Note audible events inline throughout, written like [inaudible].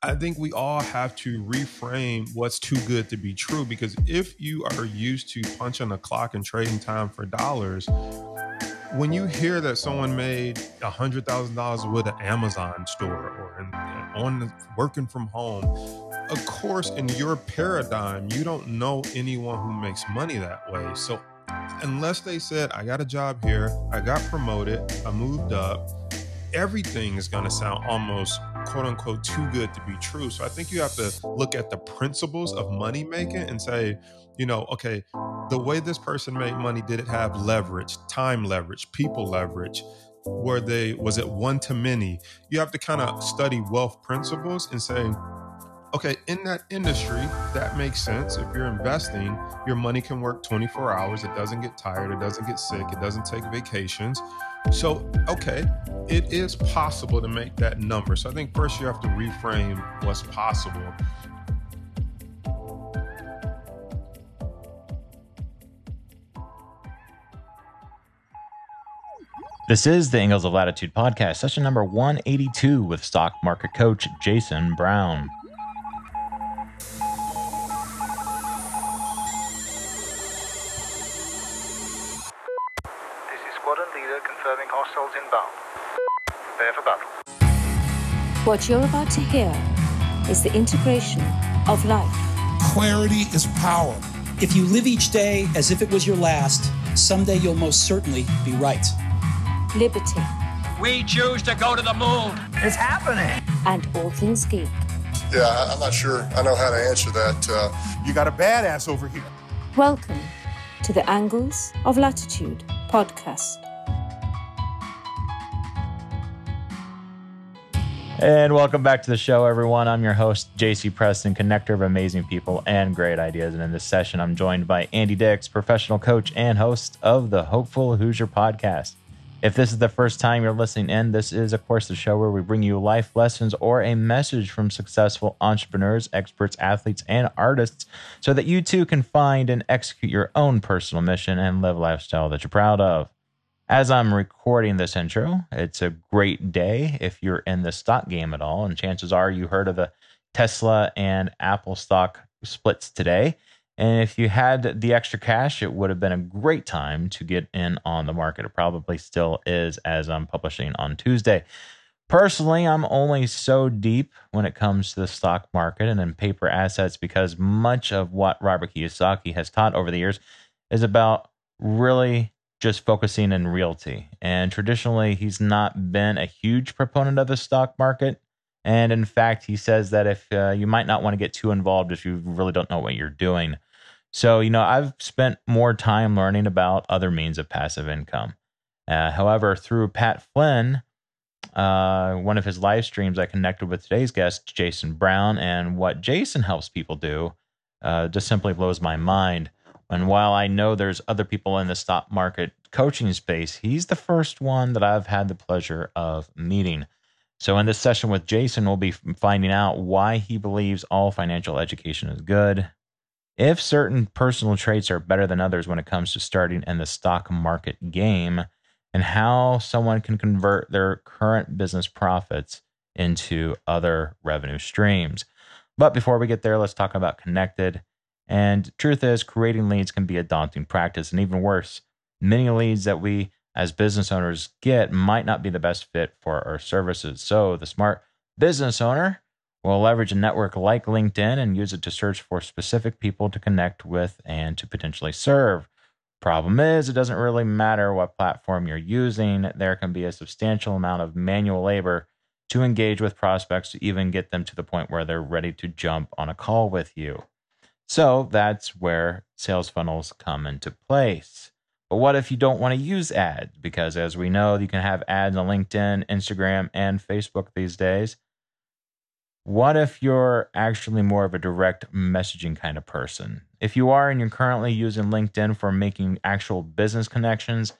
I think we all have to reframe what's too good to be true because if you are used to punching a clock and trading time for dollars, when you hear that someone made a hundred thousand dollars with an Amazon store or in, on working from home, of course, in your paradigm, you don't know anyone who makes money that way. So, unless they said, "I got a job here, I got promoted, I moved up," everything is going to sound almost quote unquote too good to be true. So I think you have to look at the principles of money making and say, you know, okay, the way this person made money, did it have leverage, time leverage, people leverage? Were they was it one to many? You have to kind of study wealth principles and say, okay, in that industry, that makes sense. If you're investing, your money can work 24 hours. It doesn't get tired. It doesn't get sick. It doesn't take vacations. So, okay, it is possible to make that number. So I think first you have to reframe what's possible. This is the Angles of Latitude podcast, session number 182 with stock market coach Jason Brown. What you're about to hear is the integration of life. Clarity is power. If you live each day as if it was your last, someday you'll most certainly be right. Liberty. We choose to go to the moon. It's happening. And all things geek. Yeah, I'm not sure I know how to answer that. Uh, you got a badass over here. Welcome to the Angles of Latitude podcast. And welcome back to the show, everyone. I'm your host, JC Preston, connector of amazing people and great ideas. And in this session, I'm joined by Andy Dix, professional coach and host of the Hopeful Hoosier podcast. If this is the first time you're listening in, this is, of course, the show where we bring you life lessons or a message from successful entrepreneurs, experts, athletes, and artists so that you too can find and execute your own personal mission and live a lifestyle that you're proud of. As I'm recording this intro, it's a great day if you're in the stock game at all. And chances are you heard of the Tesla and Apple stock splits today. And if you had the extra cash, it would have been a great time to get in on the market. It probably still is as I'm publishing on Tuesday. Personally, I'm only so deep when it comes to the stock market and in paper assets because much of what Robert Kiyosaki has taught over the years is about really just focusing in realty. And traditionally, he's not been a huge proponent of the stock market. And in fact, he says that if uh, you might not want to get too involved if you really don't know what you're doing. So, you know, I've spent more time learning about other means of passive income. Uh, however, through Pat Flynn, uh, one of his live streams, I connected with today's guest, Jason Brown, and what Jason helps people do uh, just simply blows my mind. And while I know there's other people in the stock market coaching space, he's the first one that I've had the pleasure of meeting. So, in this session with Jason, we'll be finding out why he believes all financial education is good, if certain personal traits are better than others when it comes to starting in the stock market game, and how someone can convert their current business profits into other revenue streams. But before we get there, let's talk about Kennected. And truth is, creating leads can be a daunting practice. And even worse, many leads that we as business owners get might not be the best fit for our services. So the smart business owner will leverage a network like LinkedIn and use it to search for specific people to connect with and to potentially serve. Problem is, it doesn't really matter what platform you're using. There can be a substantial amount of manual labor to engage with prospects to even get them to the point where they're ready to jump on a call with you. So that's where sales funnels come into place. But what if you don't want to use ads? Because as we know, you can have ads on LinkedIn, Instagram, and Facebook these days. What if you're actually more of a direct messaging kind of person? If you are and you're currently using LinkedIn for making actual business connections,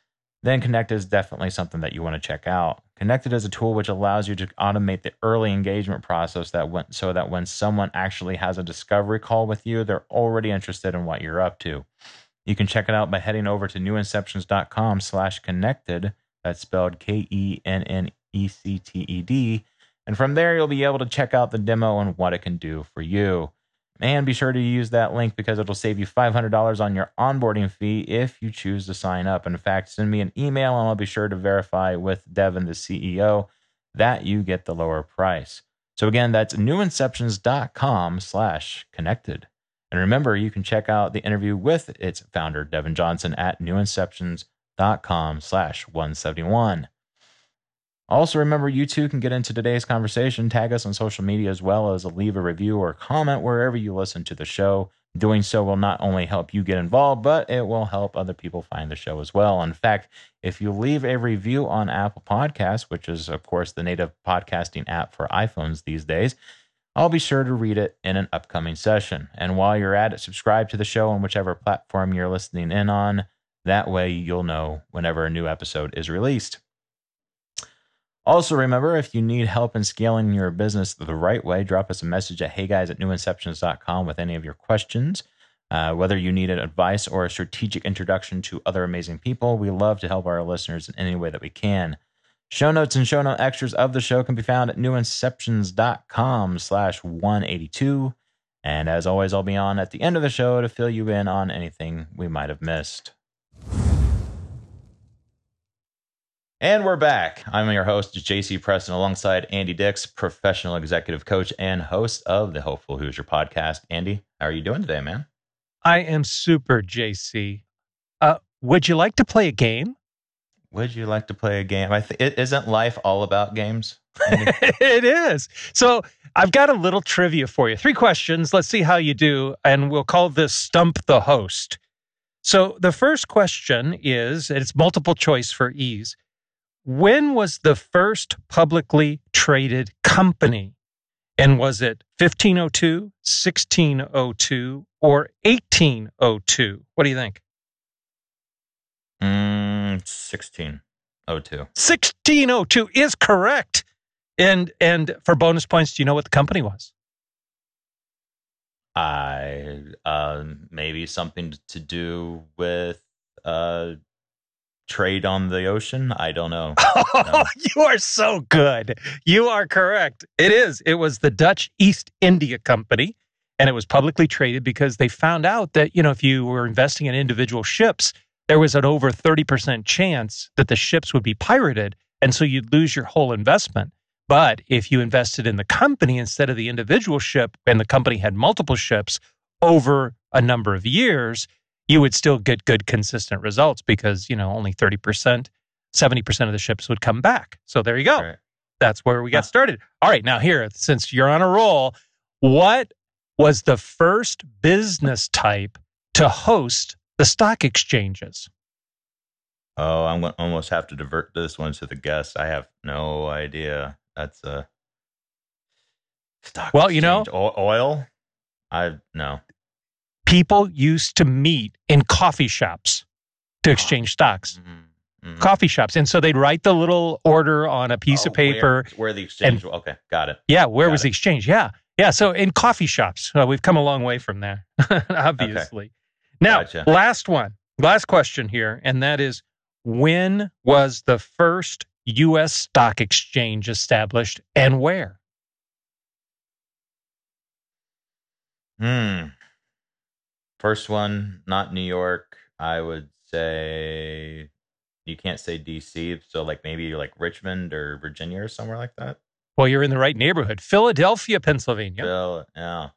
then Connect is definitely something that you want to check out. Kennected is a tool which allows you to automate the early engagement process that went, so that when someone actually has a discovery call with you, they're already interested in what you're up to. You can check it out by heading over to newinceptions.com slash kennected. That's spelled K-E-N-N-E-C-T-E-D. And from there, you'll be able to check out the demo and what it can do for you. And be sure to use that link because it'll save you $500 on your onboarding fee if you choose to sign up. In fact, send me an email and I'll be sure to verify with Devin, the CEO, that you get the lower price. So again, that's newinceptions.com slash kennected. And remember, you can check out the interview with its founder, Devin Johnson, at newinceptions.com slash 171. Also, remember, you too can get into today's conversation. Tag us on social media as well as leave a review or comment wherever you listen to the show. Doing so will not only help you get involved, but it will help other people find the show as well. In fact, if you leave a review on Apple Podcasts, which is, of course, the native podcasting app for iPhones these days, I'll be sure to read it in an upcoming session. And while you're at it, subscribe to the show on whichever platform you're listening in on. That way, you'll know whenever a new episode is released. Also, remember if you need help in scaling your business the right way, drop us a message at heyguys at newinceptions.com with any of your questions. Uh, whether you need advice or a strategic introduction to other amazing people, we love to help our listeners in any way that we can. Show notes and show note extras of the show can be found at newinceptions.com slash 182. And as always, I'll be on at the end of the show to fill you in on anything we might have missed. And we're back. I'm your host, JC Preston, alongside Andy Dix, professional executive coach and host of the Hopeful Hoosier podcast. Andy, how are you doing today, man? I am super, JC. Uh, would you like to play a game? Would you like to play a game? I th- it, isn't life all about games? [laughs] it is. So I've got a little trivia for you. Three questions. Let's see how you do, and we'll call this Stump the Host. So the first question is, it's multiple choice for ease when was the first publicly traded company? And was it 1502, 1602, or 1802? What do you think? Mm, 1602. 1602 is correct. And and for bonus points, do you know what the company was? I uh, maybe something to do with uh, trade on the ocean? I don't know. [laughs] Oh, no. you are so good. You are correct. It is. It was the Dutch East India Company, and it was publicly traded because they found out that, you know, if you were investing in individual ships, there was an over 30% chance that the ships would be pirated. And so you'd lose your whole investment. But if you invested in the company instead of the individual ship, and the company had multiple ships over a number of years, you would still get good consistent results because you know only 30% 70% of the ships would come back. So there you go. Right. that's where we got started. All right now here since you're on a roll what was the first business type to host the stock exchanges? Oh i'm going to almost have to divert this one to the guest i have no idea. That's a stock well you know oil? I no people used to meet in coffee shops to exchange stocks. Mm-hmm. Mm-hmm. Coffee shops, and so they'd write the little order on a piece oh, of paper. Where, where the exchange? And, okay, got it. Yeah, where got was it. the exchange? Yeah, yeah. So in coffee shops, uh, we've come a long way from there, [laughs] obviously. Okay. Now, gotcha. last one, last question here, and that is: When was the first U.S. stock exchange established, and where? Hmm. First one, not New York. I would say you can't say DC, so like maybe like Richmond or Virginia or somewhere like that. Well, you're in the right neighborhood. Philadelphia, Pennsylvania. Phil, yeah.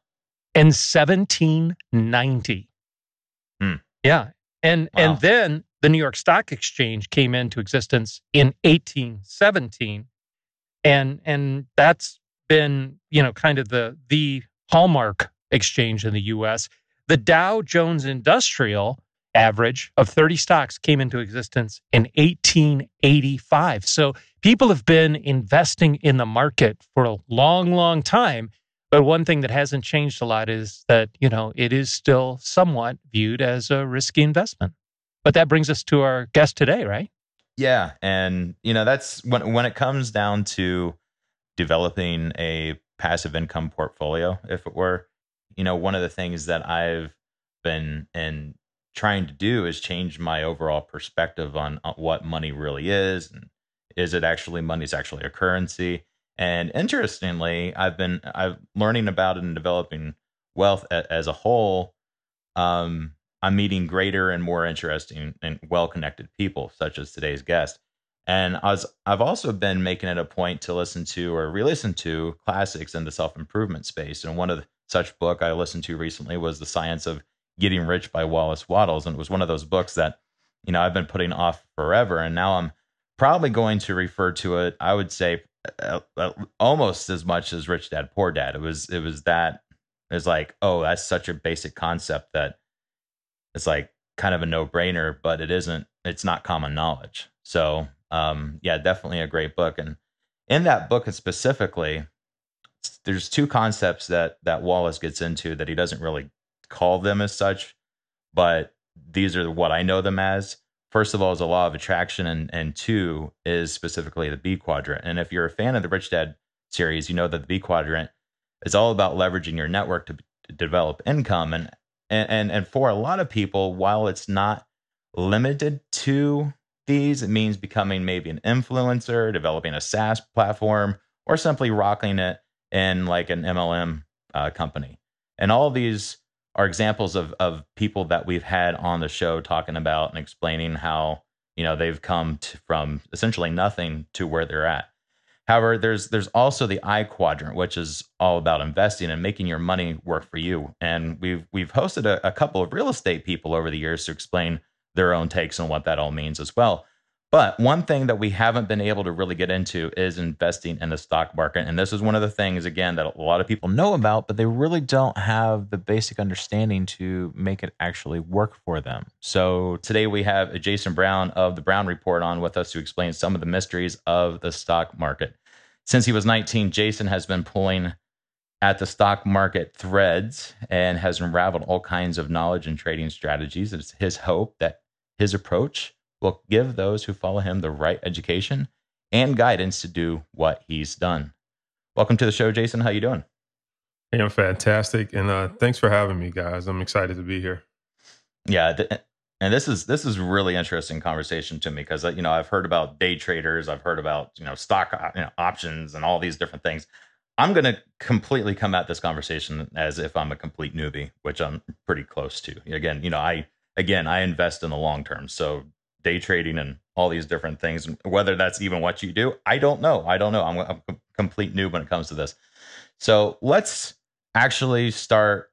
In 1790. Hmm. Yeah. And wow. and then the New York Stock Exchange came into existence in 1817. And and that's been, you know, kind of the the hallmark exchange in the US. The Dow Jones Industrial average of 30 stocks came into existence in 1885. So people have been investing in the market for a long, long time. But one thing that hasn't changed a lot is that, you know, it is still somewhat viewed as a risky investment. But that brings us to our guest today, right? Yeah. And, you know, that's when, when it comes down to developing a passive income portfolio, if it were, you know, one of the things that I've been and trying to do is change my overall perspective on, what money really is and is it actually money is actually a currency And interestingly, I've been I've learning about it and developing wealth a, as a whole. Um, I'm meeting greater and more interesting and well connected people, such as today's guest. And I was, I've also been making it a point to listen to or re-listen to classics in the self-improvement space. And one of the, such book I listened to recently was The Science of Getting Rich by Wallace Wattles. And it was one of those books that, you know, I've been putting off forever. And now I'm probably going to refer to it, I would say uh, uh, almost as much as Rich Dad, Poor Dad. It was, it was that, it's like, oh, that's such a basic concept that it's like kind of a no brainer, but it isn't, it's not common knowledge. So um, yeah, definitely a great book. And in that book specifically, there's two concepts that that Wallace gets into that he doesn't really call them as such, but these are what I know them as. First of all, is a law of attraction, and and two is specifically the B quadrant. And if you're a fan of the Rich Dad series, you know that the B quadrant is all about leveraging your network to, to develop income. And and and for a lot of people, while it's not limited to these, it means becoming maybe an influencer, developing a SaaS platform, or simply rocking it in like an MLM uh, company. And all these are examples of of people that we've had on the show talking about and explaining how you know they've come to, from essentially nothing to where they're at. However, there's there's also the I quadrant, which is all about investing and making your money work for you. And we've we've hosted a, a couple of real estate people over the years to explain their own takes on what that all means as well. But one thing that we haven't been able to really get into is investing in the stock market. And this is one of the things, again, that a lot of people know about, but they really don't have the basic understanding to make it actually work for them. So today we have Jason Brown of the Brown Report on with us to explain some of the mysteries of the stock market. Since he was 19, Jason has been pulling at the stock market threads and has unraveled all kinds of knowledge and trading strategies. It's his hope that his approach will give those who follow him the right education and guidance to do what he's done. Welcome to the show, Jason. How you doing? Hey, I'm fantastic, and uh, thanks for having me, guys. I'm excited to be here. Yeah, th- and this is this is really interesting conversation to me because uh, you know I've heard about day traders, I've heard about you know stock uh, you know, options and all these different things. I'm going to completely come at this conversation as if I'm a complete newbie, which I'm pretty close to. Again, you know, I again I invest in the long term, so day trading and all these different things. Whether that's even what you do, I don't know. I don't know. I'm a complete noob when it comes to this. So let's actually start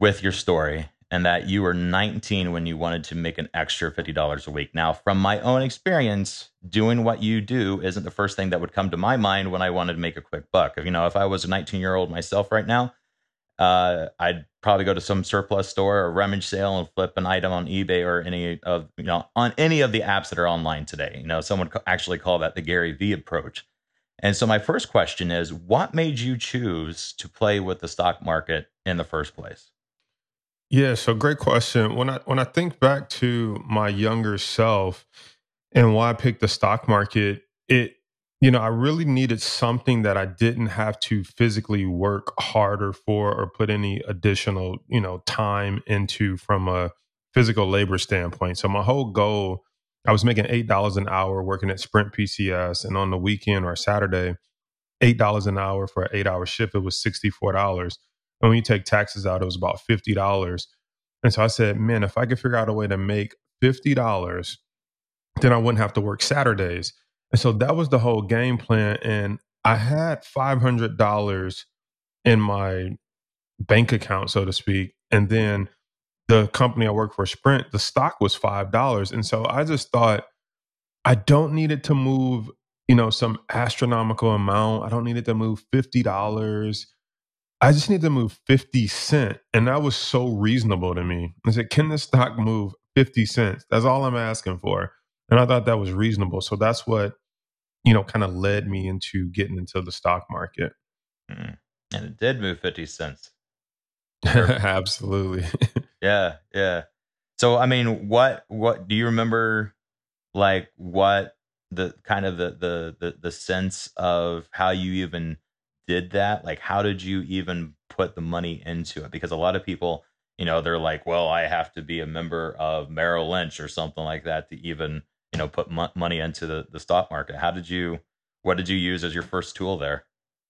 with your story and that you were 19 when you wanted to make an extra $50 a week. Now, from my own experience, doing what you do isn't the first thing that would come to my mind when I wanted to make a quick buck. If you know, if I was a 19 year old myself right now, uh, I'd probably go to some surplus store or rummage sale and flip an item on eBay or any of you know on any of the apps that are online today. You know, someone actually call that the Gary V approach. And so my first question is, what made you choose to play with the stock market in the first place? Yeah, so great question. When I when I think back to my younger self and why I picked the stock market, it you know, I really needed something that I didn't have to physically work harder for or put any additional, you know, time into from a physical labor standpoint. So my whole goal, I was making eight dollars an hour working at Sprint PCS, and on the weekend or Saturday, eight dollars an hour for an eight-hour shift, it was sixty-four dollars. And when you take taxes out, it was about fifty dollars. And so I said, man, if I could figure out a way to make fifty dollars, then I wouldn't have to work Saturdays and so that was the whole game plan. And I had $500 in my bank account, so to speak. And then the company I work for, Sprint, the stock was $5. And so I just thought, I don't need it to move, you know, some astronomical amount. I don't need it to move $50. I just need to move 50 cents. And that was so reasonable to me. I said, can the stock move 50 cents? That's all I'm asking for. And I thought that was reasonable. So that's what, you know, kind of led me into getting into the stock market. Mm. And it did move 50 cents. [laughs] Absolutely. [laughs] yeah. Yeah. So, I mean, what, what do you remember like what the kind of the, the, the, the sense of how you even did that? Like, how did you even put the money into it? Because a lot of people, you know, they're like, well, I have to be a member of Merrill Lynch or something like that to even you know put m- money into the, the stock market how did you what did you use as your first tool there?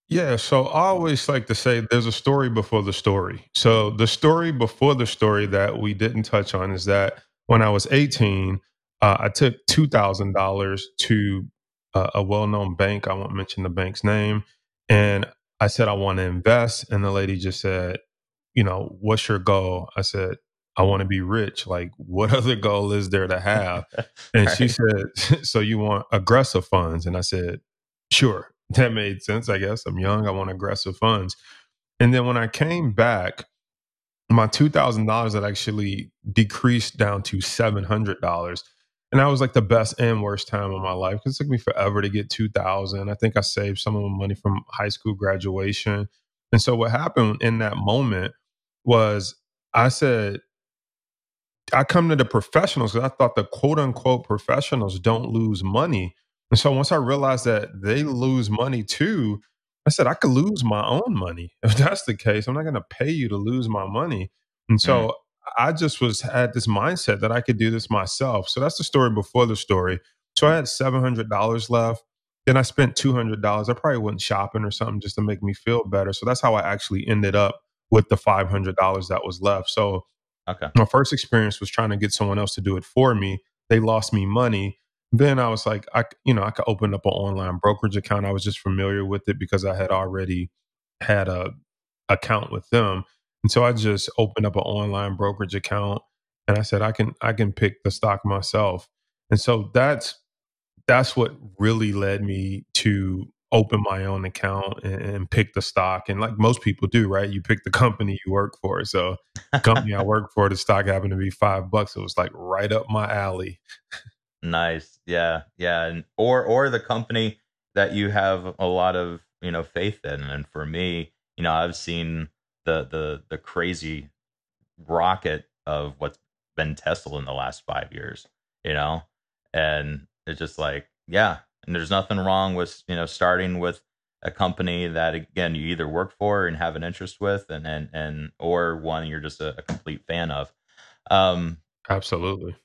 Yeah, so I always like to say there's a story before the story. So the story before the story that we didn't touch on is that when I was 18, uh, I took two thousand dollars to uh, a well-known bank. I won't mention the bank's name, and I said I want to invest, and the lady just said, "You know, what's your goal?" I said, "I want to be rich. Like, what [laughs] other goal is there to have?" [laughs] And right. she said, [laughs] "So you want aggressive funds?" And I said, "Sure." That made sense, I guess. I'm young. I want aggressive funds. And then when I came back, my two thousand dollars had actually decreased down to seven hundred dollars and that was like the best and worst time of my life because it took me forever to get 2000 i think i saved some of my money from high school graduation and so what happened in that moment was i said i come to the professionals because i thought the quote unquote professionals don't lose money and so once i realized that they lose money too i said i could lose my own money [laughs] if that's the case i'm not going to pay you to lose my money and so mm. I just was had this mindset that I could do this myself. So that's the story before the story. So I had seven hundred dollars left. Then I spent two hundred dollars. I probably went shopping or something just to make me feel better. So that's how I actually ended up with the five hundred dollars that was left. So okay. my first experience was trying to get someone else to do it for me. They lost me money. Then I was like, I you know I could open up an online brokerage account. I was just familiar with it because I had already had a account with them. And so I just opened up an online brokerage account and I said I can I can pick the stock myself. And so that's that's what really led me to open my own account and, and, pick the stock. And like most people do, right? You pick the company you work for. So company I work for, the stock happened to be five bucks. It was like right up my alley. nice. Yeah. Yeah. And or or the company that you have a lot of, you know, faith in. And for me, you know, I've seen the the the crazy rocket of what's been Tesla in the last five years, you know? And it's just like, yeah, and there's nothing wrong with, you know, starting with a company that again you either work for and have an interest with and and, and or one you're just a, a complete fan of. Um absolutely.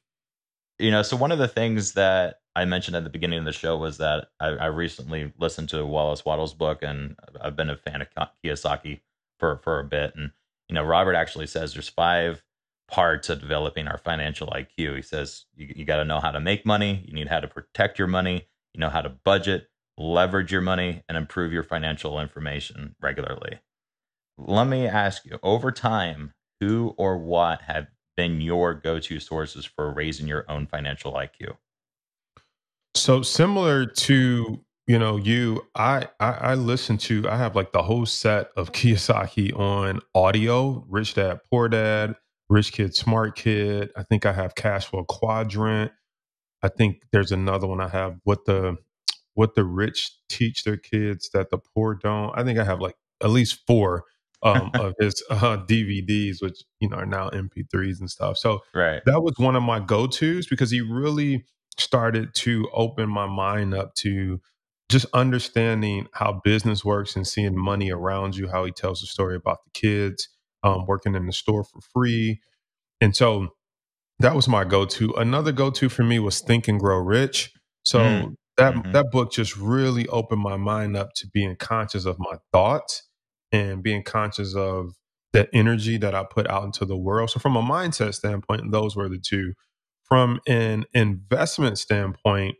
You know, so one of the things that I mentioned at the beginning of the show was that I, I recently listened to Wallace Wattles' book, and I've been a fan of Kiyosaki for for a bit. And you know, Robert actually says there's five parts of developing our financial IQ. He says you, you got to know how to make money, you need how to protect your money, you know how to budget, leverage your money, and improve your financial information regularly. Let me ask you, over time, who or what have been your go-to sources for raising your own financial IQ? So similar to you know, you, I, I, I listen to, I have like the whole set of [laughs] Kiyosaki on audio, Rich Dad, Poor Dad, Rich Kid, Smart Kid. I think I have Cash Flow Quadrant. I think there's another one I have what the, what the rich teach their kids that the poor don't. I think I have like at least four um, of [laughs] his uh, DVDs, which you know are now MP3s and stuff. So right. that was one of my go tos because he really started to open my mind up to just understanding how business works and seeing money around you, how he tells the story about the kids um, working in the store for free. And so that was my go to. Another go to for me was Think and Grow Rich. So mm. that mm-hmm. that book just really opened my mind up to being conscious of my thoughts and being conscious of the energy that I put out into the world. So from a mindset standpoint, those were the two. From an investment standpoint,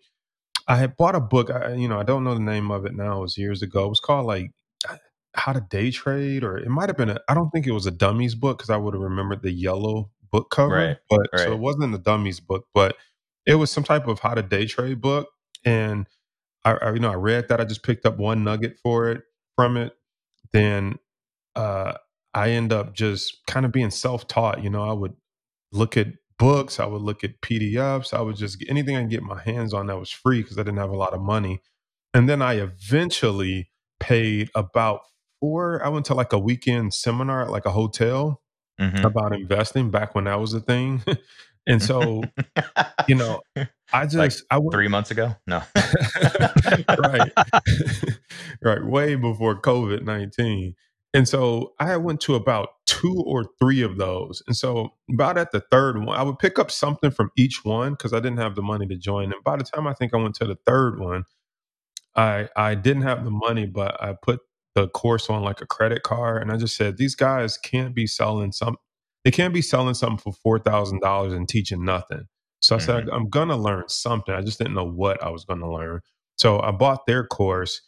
I had bought a book. I, you know, I don't know the name of it now. It was years ago. It was called like How to Day Trade, or it might have been. I don't think it was a dummies book because I would have remembered the yellow book cover. Right, but right. so it wasn't a dummies book, but it was some type of how to day trade book. And I, I you know, I read that. I just picked up one nugget for it from it. Then uh, I end up just kind of being self taught. You know, I would look at books. I would look at PDFs. I would just get anything I can get my hands on that was free because I didn't have a lot of money. And then I eventually paid about four. I went to like a weekend seminar at like a hotel mm-hmm. about investing back when that was a thing. [laughs] and so, [laughs] you know, I just like I three months ago. No, [laughs] right, right, way before COVID nineteen. And so I went to about two or three of those. And so about at the third one, I would pick up something from each one because I didn't have the money to join. And by the time I think I went to the third one, I I didn't have the money, but I put the course on like a credit card, and I just said these guys can't be selling some. They can't be selling something for four thousand dollars and teaching nothing. So I mm-hmm. said I'm gonna learn something. I just didn't know what I was gonna learn. So I bought their course.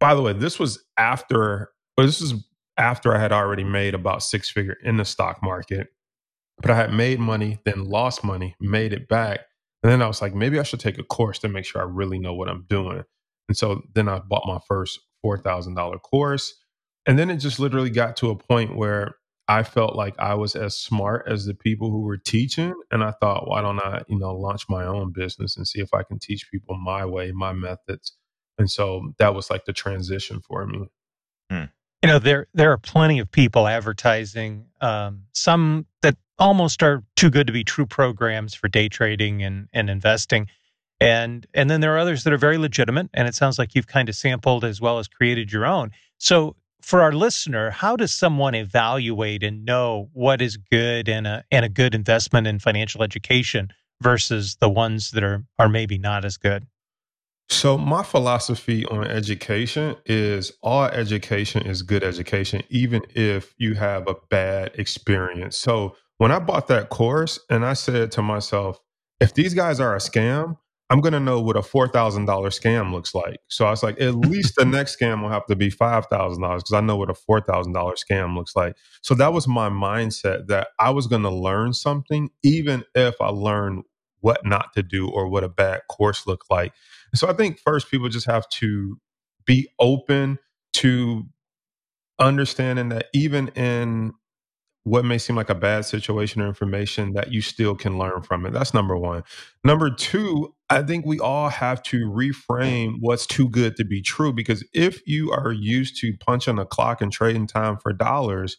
By the way, this was after. Well, this was after I had already made about six figure in the stock market, but I had made money, then lost money, made it back, and then I was like, maybe I should take a course to make sure I really know what I'm doing. And so then I bought my first $4,000 course. And then it just literally got to a point where I felt like I was as smart as the people who were teaching. And I thought, why don't I, you know, launch my own business and see if I can teach people my way, my methods. And so that was like the transition for me. Hmm. You know, there there are plenty of people advertising, um, some that almost are too good to be true programs for day trading and, and investing. And and then there are others that are very legitimate. And it sounds like you've kind of sampled as well as created your own. So for our listener, how does someone evaluate and know what is good and a and a good investment in financial education versus the ones that are are maybe not as good? So my philosophy on education is all education is good education, even if you have a bad experience. So when I bought that course and I said to myself, if these guys are a scam, I'm going to know what a $4,000 scam looks like. So I was like, at [laughs] least the next scam will have to be $5,000 because I know what a $4,000 scam looks like. So that was my mindset that I was going to learn something, even if I learned what not to do or what a bad course looked like. And so I think first people just have to be open to understanding that even in what may seem like a bad situation or information that you still can learn from it. That's number one. Number two, I think we all have to reframe what's too good to be true because if you are used to punching a clock and trading time for dollars,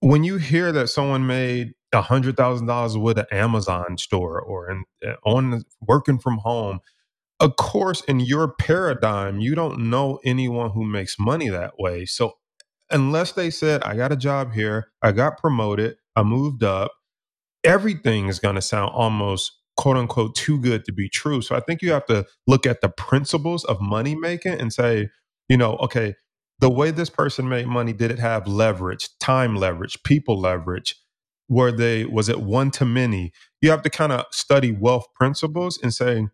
when you hear that someone made a hundred thousand dollars with an Amazon store or in, eh, on working from home, of course, in your paradigm, you don't know anyone who makes money that way. So unless they said, I got a job here, I got promoted, I moved up, everything is going to sound almost quote unquote too good to be true. So I think you have to look at the principles of money making and say, you know, okay, the way this person made money, did it have leverage, time leverage, people leverage? Were they, was it one to many? You have to kind of study wealth principles and say,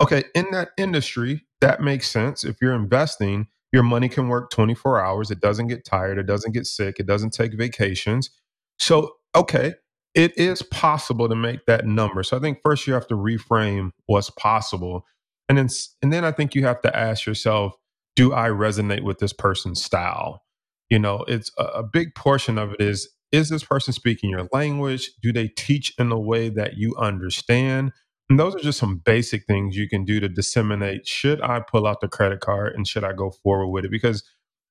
okay, in that industry, that makes sense. If you're investing, your money can work 24 hours. It doesn't get tired. It doesn't get sick. It doesn't take vacations. So, okay, it is possible to make that number. So I think first you have to reframe what's possible. And then and then I think you have to ask yourself, do I resonate with this person's style? You know, it's a, a big portion of it is is this person speaking your language? Do they teach in a way that you understand? And those are just some basic things you can do to disseminate. Should I pull out the credit card and should I go forward with it? Because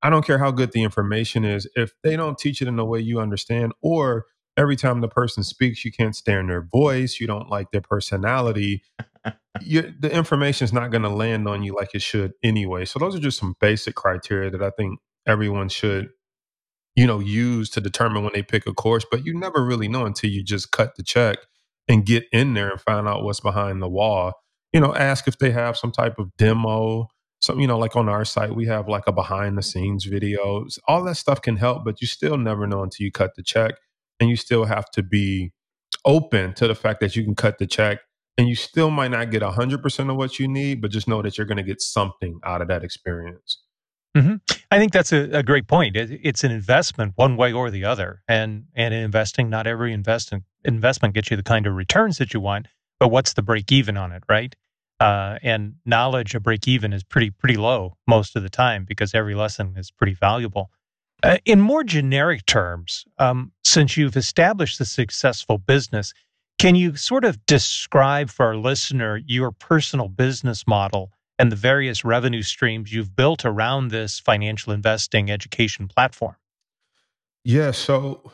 I don't care how good the information is, if they don't teach it in a way you understand, or every time the person speaks, you can't stand their voice, you don't like their personality, [laughs] you, the information is not going to land on you like it should anyway. So those are just some basic criteria that I think everyone should you know use to determine when they pick a course but you never really know until you just cut the check and get in there and find out what's behind the wall. You know, ask if they have some type of demo. Some, you know, like on our site, we have like a behind the scenes videos. All that stuff can help, but you still never know until you cut the check. And you still have to be open to the fact that you can cut the check and you still might not get 100% of what you need, but just know that you're going to get something out of that experience. Mm-hmm. I think that's a, a great point. It, it's an investment one way or the other, and and in investing, not every investment investment gets you the kind of returns that you want. But what's the break even on it, right? Uh, and knowledge of break even is pretty pretty low most of the time because every lesson is pretty valuable. Uh, in more generic terms, um, since you've established a successful business, can you sort of describe for our listener your personal business model and the various revenue streams you've built around this financial investing education platform. Yeah, so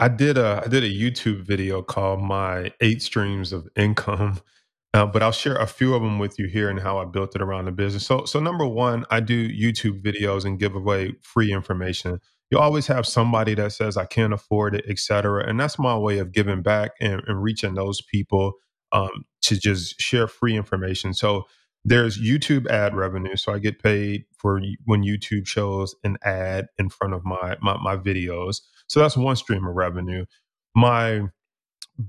I did a I did a YouTube video called "My Eight Streams of Income," [laughs] uh, but I'll share a few of them with you here and how I built it around the business. So, so number one, I do YouTube videos and give away free information. You always have somebody that says I can't afford it, etc., and that's my way of giving back and, and reaching those people um, to just share free information. So there's YouTube ad revenue. So I get paid for when YouTube shows an ad in front of my, my, my videos. So that's one stream of revenue. My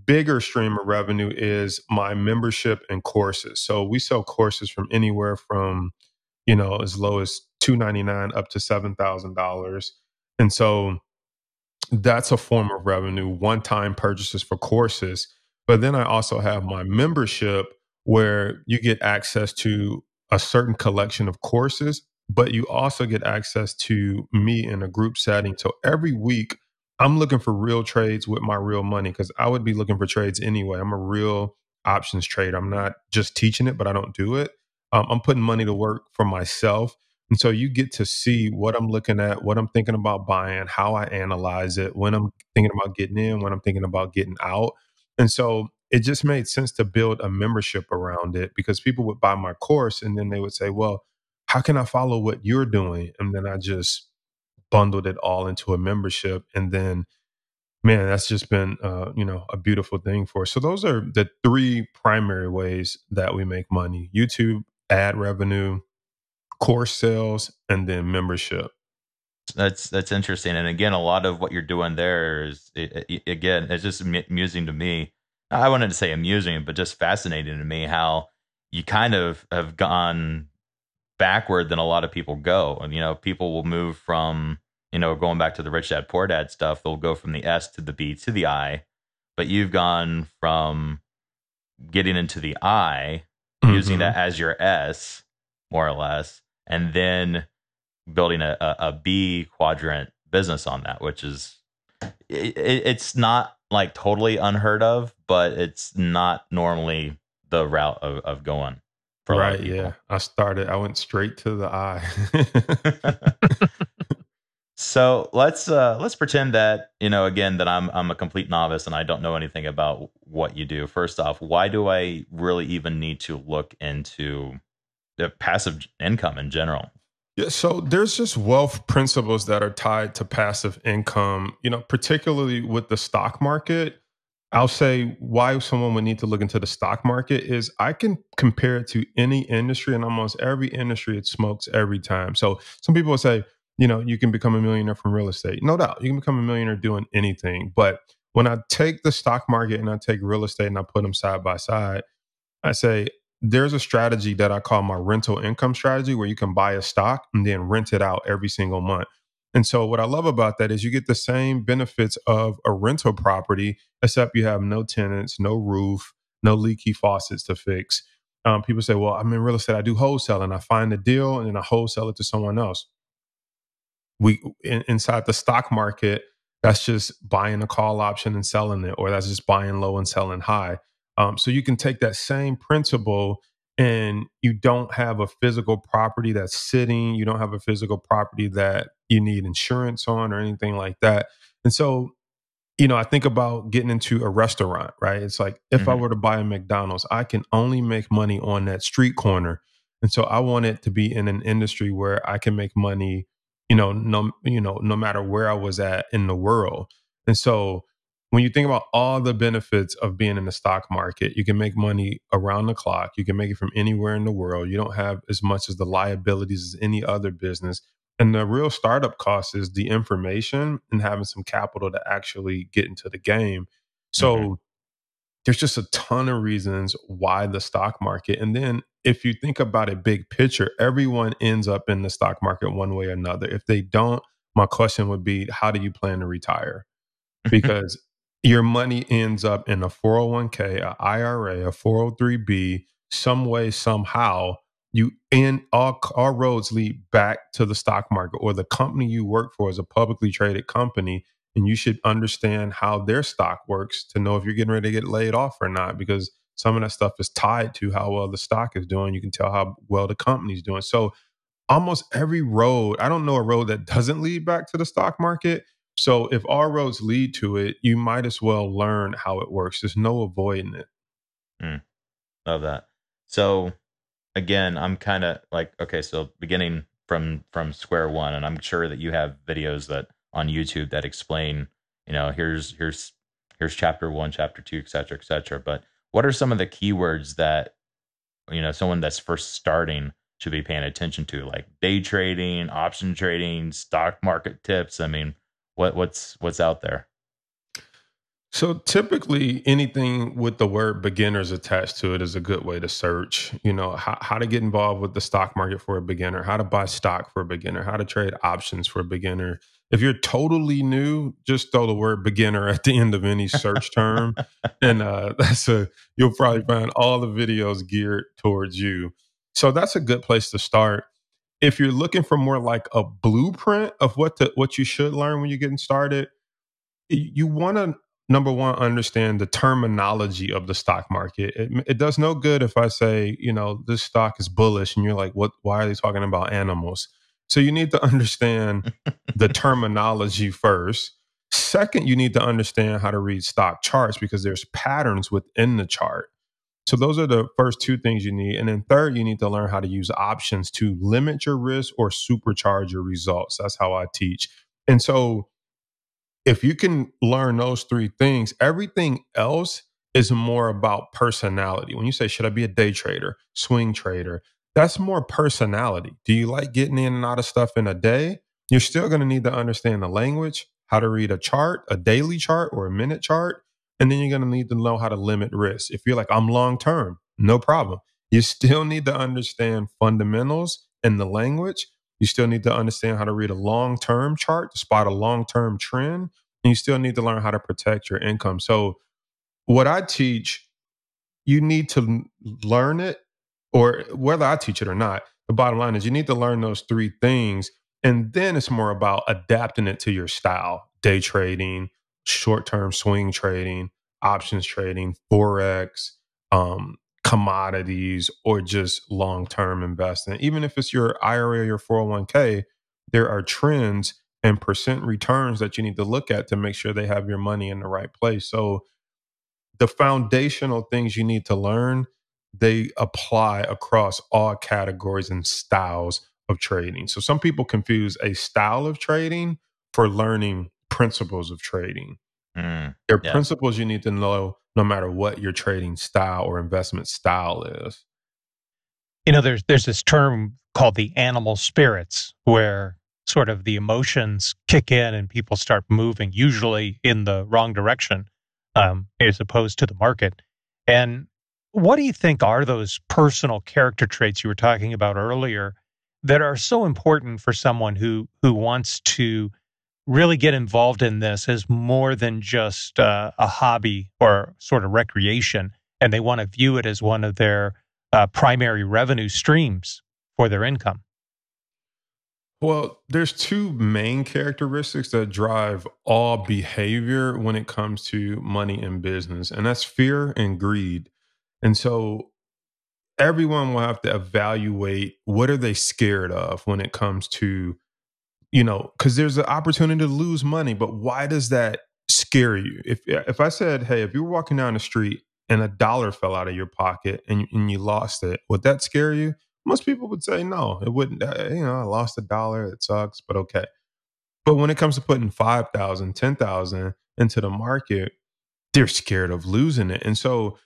bigger stream of revenue is my membership and courses. So we sell courses from anywhere from, you know, as low as two ninety nine up to seven thousand dollars. And so that's a form of revenue, one time purchases for courses. But then I also have my membership where you get access to a certain collection of courses, but you also get access to me in a group setting. So every week, I'm looking for real trades with my real money because I would be looking for trades anyway. I'm a real options trader. I'm not just teaching it, but I don't do it. Um, I'm putting money to work for myself. And so you get to see what I'm looking at, what I'm thinking about buying, how I analyze it, when I'm thinking about getting in, when I'm thinking about getting out. And so it just made sense to build a membership around it because people would buy my course and then they would say, well, how can I follow what you're doing? And then I just bundled it all into a membership. And then, man, that's just been, uh, you know, a beautiful thing for us. So those are the three primary ways that we make money YouTube ad revenue, course sales, and then membership that's that's interesting and again a lot of what you're doing there is it, it, again it's just amusing to me I wanted to say amusing, but just fascinating to me how you kind of have gone backward than a lot of people go. And, you know, people will move from, you know, going back to the rich dad, poor dad stuff, they'll go from the S to the B to the I, but you've gone from getting into the I, mm-hmm. using that as your S, more or less, and then building a, a, a B quadrant business on that, which is, it, it's not like totally unheard of, but it's not normally the route of, of going. Right. Yeah. I started, I went straight to the I. [laughs] so let's uh let's pretend that, you know, again, that I'm I'm a complete novice and I don't know anything about what you do. First off, why do I really even need to look into the passive income in general? Yeah, so there's just wealth principles that are tied to passive income, you know, particularly with the stock market. I'll say why someone would need to look into the stock market is I can compare it to any industry and almost every industry it smokes every time. So some people will say, you know, you can become a millionaire from real estate. No doubt, you can become a millionaire doing anything. But when I take the stock market and I take real estate and I put them side by side, I say there's a strategy that I call my rental income strategy where you can buy a stock and then rent it out every single month. And so, what I love about that is you get the same benefits of a rental property, except you have no tenants, no roof, no leaky faucets to fix. Um, people say, Well, I'm in real estate, I do wholesaling. I find a deal and then I wholesale it to someone else. We in, inside the stock market, that's just buying a call option and selling it, or that's just buying low and selling high. Um, so you can take that same principle and you don't have a physical property that's sitting, you don't have a physical property that you need insurance on or anything like that. And so, you know, I think about getting into a restaurant, right? It's like if mm-hmm. I were to buy a McDonald's, I can only make money on that street corner. And so I want it to be in an industry where I can make money, you know, no, you know, no matter where I was at in the world. And so when you think about all the benefits of being in the stock market, you can make money around the clock. You can make it from anywhere in the world. You don't have as much as the liabilities as any other business. And the real startup cost is the information and having some capital to actually get into the game. So mm-hmm. there's just a ton of reasons why the stock market. And then if you think about it big picture, everyone ends up in the stock market one way or another. If they don't, my question would be, how do you plan to retire? Because your money ends up in a 401k, a IRA, a 403b, some way, somehow, you and all, all roads lead back to the stock market or the company you work for is a publicly traded company. And you should understand how their stock works to know if you're getting ready to get laid off or not, because some of that stuff is tied to how well the stock is doing. You can tell how well the company's doing. So almost every road, I don't know a road that doesn't lead back to the stock market. So if all roads lead to it, you might as well learn how it works. There's no avoiding it. Mm, love that. So again, I'm kind of like, okay, so beginning from from square one, and I'm sure that you have videos that on YouTube that explain, you know, here's here's here's chapter one, chapter two, et cetera, et cetera. But what are some of the keywords that you know someone that's first starting should be paying attention to, like day trading, option trading, stock market tips? I mean, what what's what's out there? So typically, anything with the word beginners attached to it is a good way to search. You know, how, how to get involved with the stock market for a beginner, how to buy stock for a beginner, how to trade options for a beginner. If you're totally new, just throw the word beginner at the end of any search term, and uh, [laughs] that's a you'll probably find all the videos geared towards you. So that's a good place to start. If you're looking for more like a blueprint of what to, what you should learn when you're getting started, you want to number one understand the terminology of the stock market. It, it does no good if I say you know this stock is bullish and you're like, what? Why are they talking about animals? So you need to [laughs] understand the terminology first. Second, you need to understand how to read stock charts because there's patterns within the chart. So those are the first two things you need. And then third, you need to learn how to use options to limit your risk or supercharge your results. That's how I teach. And so if you can learn those three things, everything else is more about personality. When you say, should I be a day trader, swing trader? That's more personality. Do you like getting in and out of stuff in a day? You're still going to need to understand the language, how to read a chart, a daily chart or a minute chart. And then you're going to need to know how to limit risk. If you're like, I'm long term, no problem. You still need to understand fundamentals and the language. You still need to understand how to read a long term chart to spot a long term trend. And you still need to learn how to protect your income. So, what I teach, you need to learn it, or whether I teach it or not, the bottom line is you need to learn those three things. And then it's more about adapting it to your style day trading, short term swing trading, options trading, forex, um, commodities, or just long term investing. Even if it's your IRA or your 401k, there are trends and percent returns that you need to look at to make sure they have your money in the right place. So, the foundational things you need to learn, they apply across all categories and styles of trading. So, some people confuse a style of trading for learning principles of trading. Mm, there are yeah. principles you need to know no matter what your trading style or investment style is. You know, there's there's this term called the animal spirits, where sort of the emotions kick in and people start moving, usually in the wrong direction, um, as opposed to the market. And what do you think are those personal character traits you were talking about earlier that are so important for someone who who wants to really get involved in this as more than just uh, a hobby or sort of recreation, and they want to view it as one of their uh, primary revenue streams for their income? Well, there's two main characteristics that drive all behavior when it comes to money and business, and that's fear and greed. And so everyone will have to evaluate what are they scared of when it comes to you know, because there's an opportunity to lose money, but why does that scare you? If if I said, hey, if you were walking down the street and a dollar fell out of your pocket and and you lost it, would that scare you? Most people would say no, it wouldn't. Uh, you know, I lost a dollar, it sucks, but okay. But when it comes to putting 5,000, 10,000 into the market, they're scared of losing it. And so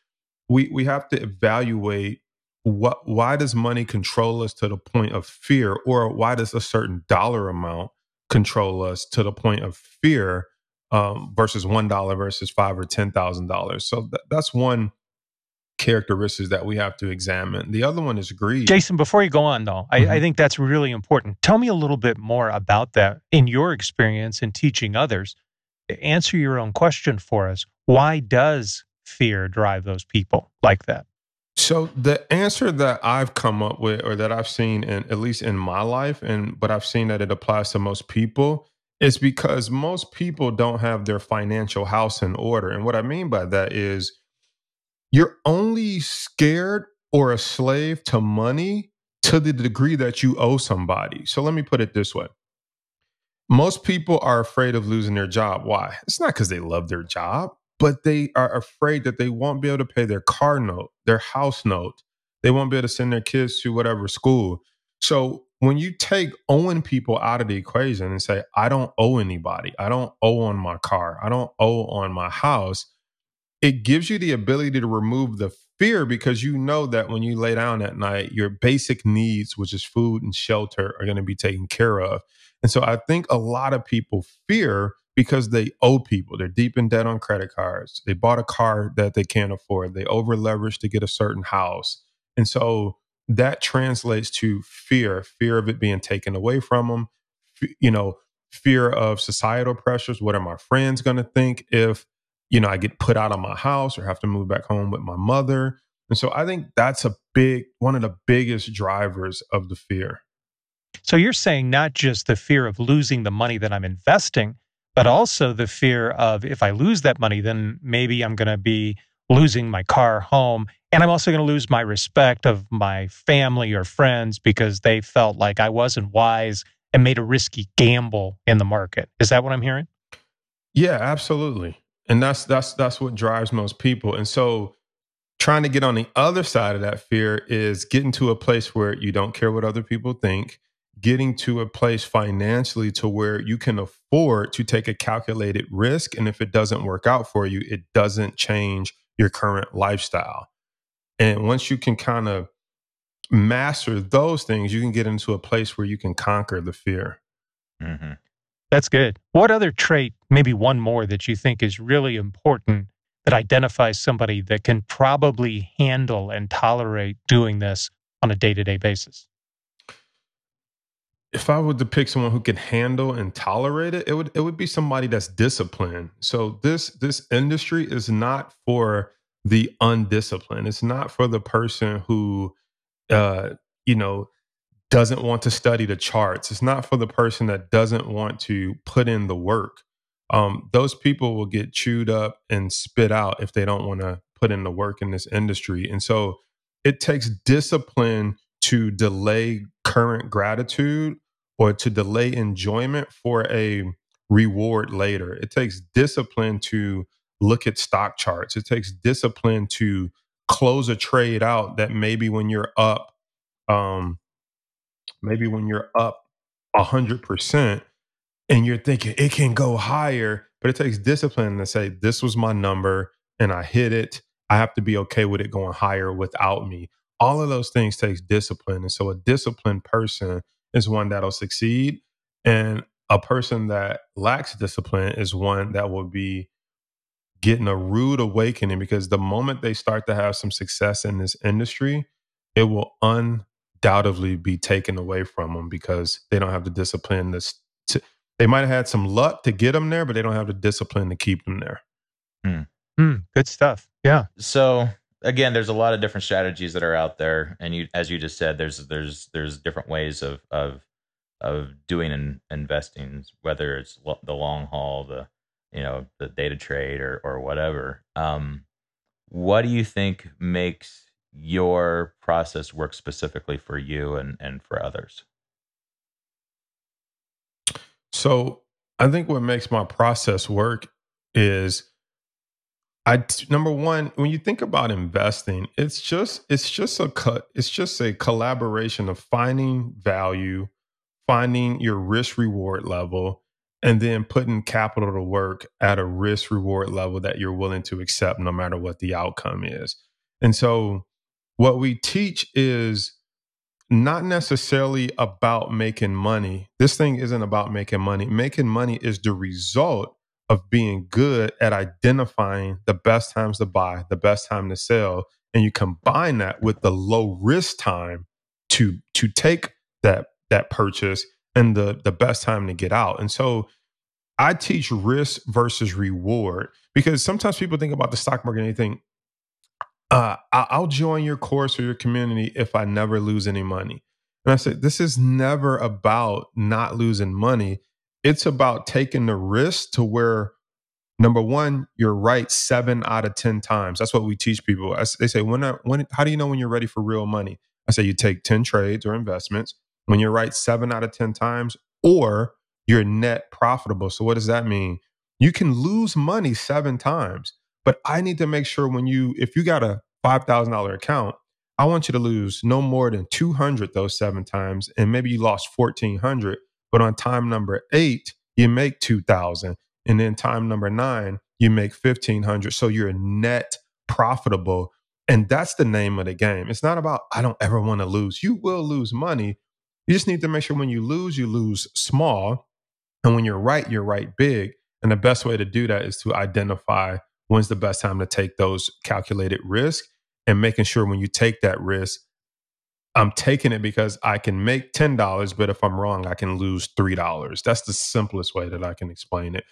we we have to evaluate what why does money control us to the point of fear? Or why does a certain dollar amount control us to the point of fear um, versus one dollar versus five or ten thousand dollars? So th- that's one characteristics that we have to examine. The other one is greed. Jason before you go on though mm-hmm. I, I think that's really important. Tell me a little bit more about that in your experience in teaching others. Answer your own question for us. Why does fear drive those people like that so the answer that I've come up with, or that I've seen, in, at least in my life, and but I've seen that it applies to most people, is because most people don't have their financial house in order. And what I mean by that is, you're only scared or a slave to money to the degree that you owe somebody. So let me put it this way. Most people are afraid of losing their job. Why? It's not because they love their job but they are afraid that they won't be able to pay their car note, their house note. They won't be able to send their kids to whatever school. So when you take owing people out of the equation and say, I don't owe anybody, I don't owe on my car, I don't owe on my house, it gives you the ability to remove the fear because you know that when you lay down at night, your basic needs, which is food and shelter, are going to be taken care of. And so I think a lot of people fear because they owe people. They're deep in debt on credit cards. They bought a car that they can't afford. They over leveraged to get a certain house. And so that translates to fear fear of it being taken away from them, you know, fear of societal pressures. What are my friends going to think if, you know, I get put out of my house or have to move back home with my mother? And so I think that's a big, one of the biggest drivers of the fear. So you're saying not just the fear of losing the money that I'm investing, but also the fear of if I lose that money, then maybe I'm going to be losing my car, home, and I'm also going to lose my respect of my family or friends because they felt like I wasn't wise and made a risky gamble in the market. Is that what I'm hearing? Yeah, absolutely. And that's that's that's what drives most people. And so trying to get on the other side of that fear is getting to a place where you don't care what other people think getting to a place financially to where you can afford to take a calculated risk. And if it doesn't work out for you, it doesn't change your current lifestyle. And once you can kind of master those things, you can get into a place where you can conquer the fear. Mm-hmm. That's good. What other trait, maybe one more, that you think is really important that identifies somebody that can probably handle and tolerate doing this on a day to day basis? If I were to pick someone who could handle and tolerate it, it would it would be somebody that's disciplined. So this this industry is not for the undisciplined. It's not for the person who uh you know doesn't want to study the charts. It's not for the person that doesn't want to put in the work. Um, those people will get chewed up and spit out if they don't want to put in the work in this industry. And so it takes discipline to delay current gratitude or to delay enjoyment for a reward later. It takes discipline to look at stock charts. It takes discipline to close a trade out that maybe when you're up, um, maybe when you're up a hundred percent and you're thinking it can go higher, but it takes discipline to say, this was my number and I hit it. I have to be okay with it going higher without me. All of those things takes discipline. And so a disciplined person is one that'll succeed. And a person that lacks discipline is one that will be getting a rude awakening because the moment they start to have some success in this industry, it will undoubtedly be taken away from them because they don't have the discipline to, they might have had some luck to get them there, but they don't have the discipline to keep them there. Hmm. Hmm. Good stuff. Yeah. So again, there's a lot of different strategies that are out there, and you, as you just said, there's there's there's different ways of of of doing and investing, whether it's lo- the long haul, the you know the data trade or or whatever. Um, what do you think makes your process work specifically for you and and for others? So I think what makes my process work is I number one, when you think about investing, it's just it's just a cut. It's just a collaboration of finding value, finding your risk reward level, and then putting capital to work at a risk reward level that you're willing to accept, no matter what the outcome is. And so, what we teach is not necessarily about making money. This thing isn't about making money. Making money is the result of being good at identifying the best times to buy, the best time to sell, and you combine that with the low risk time to to take that that purchase and the the best time to get out. And so I teach risk versus reward because sometimes people think about the stock market and they think, uh, I'll join your course or your community if I never lose any money. And I said, this is never about not losing money it's about taking the risk to where number one you're right seven out of ten times. That's what we teach people. I, they say when, when how do you know when you're ready for real money? I say you take 10 trades or investments. When you're right seven out of 10 times or you're net profitable. So what does that mean? You can lose money seven times but i need to make sure when you if you got a $5000 account i want you to lose no more than 200 those seven times and maybe you lost 1400 but on time number eight, you make 2000. And then time number nine, you make 1500. So you're net profitable And that's the name of the game. It's not about, I don't ever want to lose. You will lose money. You just need to make sure when you lose, you lose small. And when you're right, you're right big. And the best way to do that is to identify when's the best time to take those calculated risks and making sure when you take that risk, I'm taking it because I can make $10, but if I'm wrong, I can lose $3. That's the simplest way that I can explain it.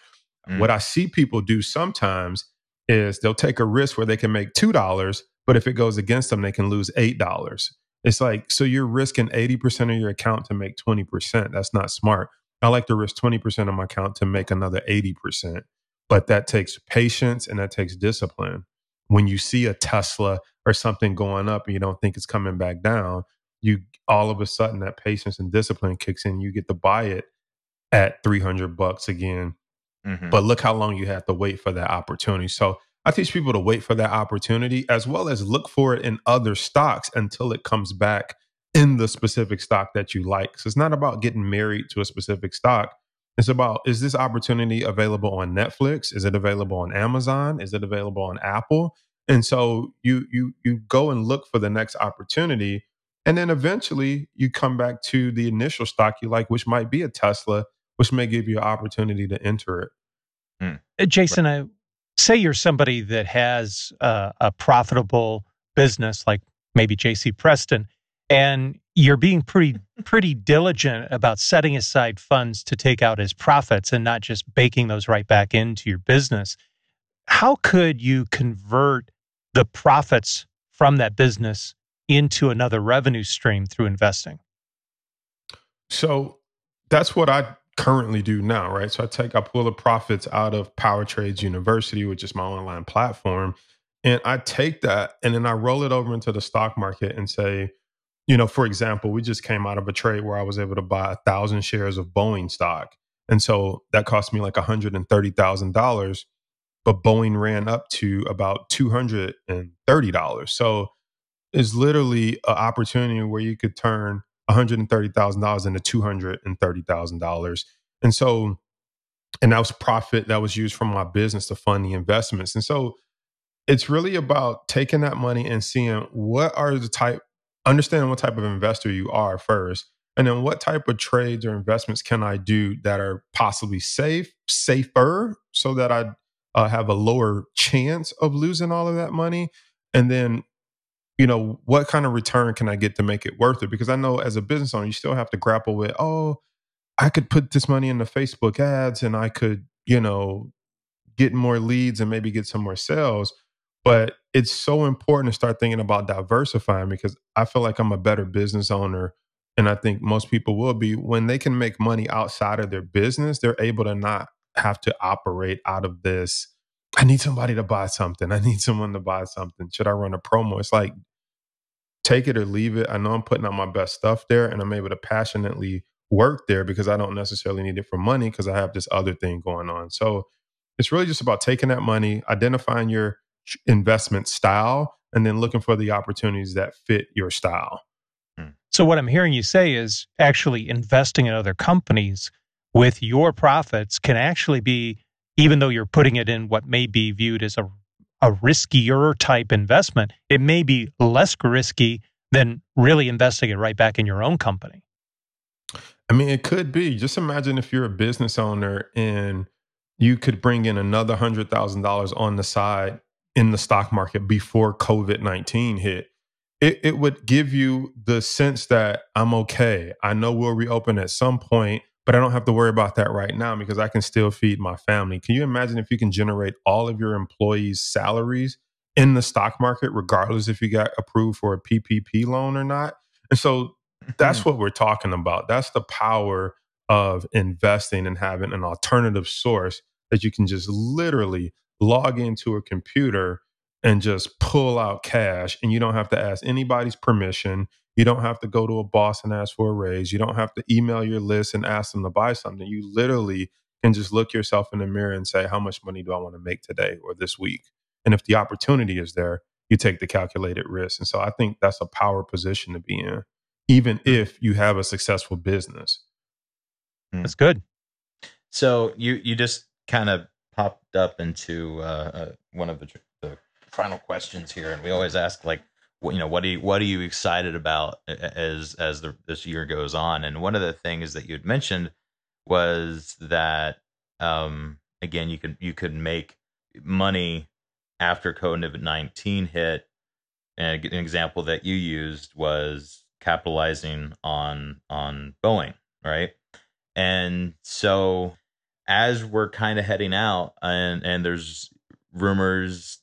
Mm. What I see people do sometimes is they'll take a risk where they can make $2, but if it goes against them, they can lose $8. It's like, so you're risking 80% of your account to make 20%. That's not smart. I like to risk 20% of my account to make another 80%. But that takes patience and that takes discipline. When you see a Tesla or something going up and you don't think it's coming back down, you all of a sudden that patience and discipline kicks in. You get to buy it at 300 bucks again. Mm-hmm. But look how long you have to wait for that opportunity. So I teach people to wait for that opportunity as well as look for it in other stocks until it comes back in the specific stock that you like. So it's not about getting married to a specific stock. It's about is this opportunity available on Netflix? Is it available on Amazon? Is it available on Apple? And so you you you go and look for the next opportunity and then eventually you come back to the initial stock you like which might be a Tesla, which may give you an opportunity to enter it. Hmm. Jason, I say you're somebody that has uh, a profitable business like maybe JC Preston and you're being pretty [laughs] pretty diligent about setting aside funds to take out as profits and not just baking those right back into your business how could you convert the profits from that business into another revenue stream through investing so that's what i currently do now, right? So I take I pull the profits out of Power Trades University, which is my online platform, and I take that and then I roll it over into the stock market and say, you know, for example, we just came out of a trade where I was able to buy a thousand shares of Boeing stock. And so that cost me like $130,000, but Boeing ran up to about $230. So it's literally an opportunity where you could turn $130,000 into $230,000. And so, and that was profit that was used from my business to fund the investments. And so it's really about taking that money and seeing what are the type, understanding what type of investor you are first. And then what type of trades or investments can I do that are possibly safe, safer, so that I uh, have a lower chance of losing all of that money? And then you know, what kind of return can I get to make it worth it? Because I know as a business owner, you still have to grapple with, oh, I could put this money in the Facebook ads and I could, you know, get more leads and maybe get some more sales. But it's so important to start thinking about diversifying because I feel like I'm a better business owner. And I think most people will be when they can make money outside of their business, they're able to not have to operate out of this I need somebody to buy something. I need [laughs] someone to buy something. Should I run a promo? It's like take it or leave it. I know I'm putting out my best stuff there and I'm able to passionately work there because I don't necessarily need it for money because I have this other thing going on. So it's really just about taking that money, identifying your investment style, and then looking for the opportunities that fit your style. Hmm. So, what I'm hearing you say is actually investing in other companies with your profits can actually be even though you're putting it in what may be viewed as a, a riskier type investment, it may be less risky than really investing it right back in your own company. I mean, it could be. Just imagine if you're a business owner and you could bring in another hundred thousand dollars on the side in the stock market before COVID nineteen hit. It, it would give you the sense that I'm okay. I know we'll reopen at some point but I don't have to worry about that right now because I can still feed my family. Can you imagine if you can generate all of your employees' salaries in the stock market, regardless if you got approved for a PPP loan or not? And so that's mm-hmm. what we're talking about. That's the power of investing and having an alternative source that you can just literally log into a computer and just pull out cash and you don't have to ask anybody's permission. You don't have to go to a boss and ask for a raise. You don't have to email your list and ask them to buy something. You literally can just look yourself in the mirror and say, how much money do I want to make today or this week? And if the opportunity is there, you take the calculated risk. And so I think that's a power position to be in, even hmm. if you have a successful business. Hmm. That's good. So you you just kind of popped up into uh, uh, one of the, the final questions here, and we always ask like, you know, what are you what are you excited about as as the, this year goes on? And one of the things that you had mentioned was that um, again, you could you could make money after COVID nineteen hit. And an example that you used was capitalizing on on Boeing, right? And so as we're kind of heading out and and there's rumors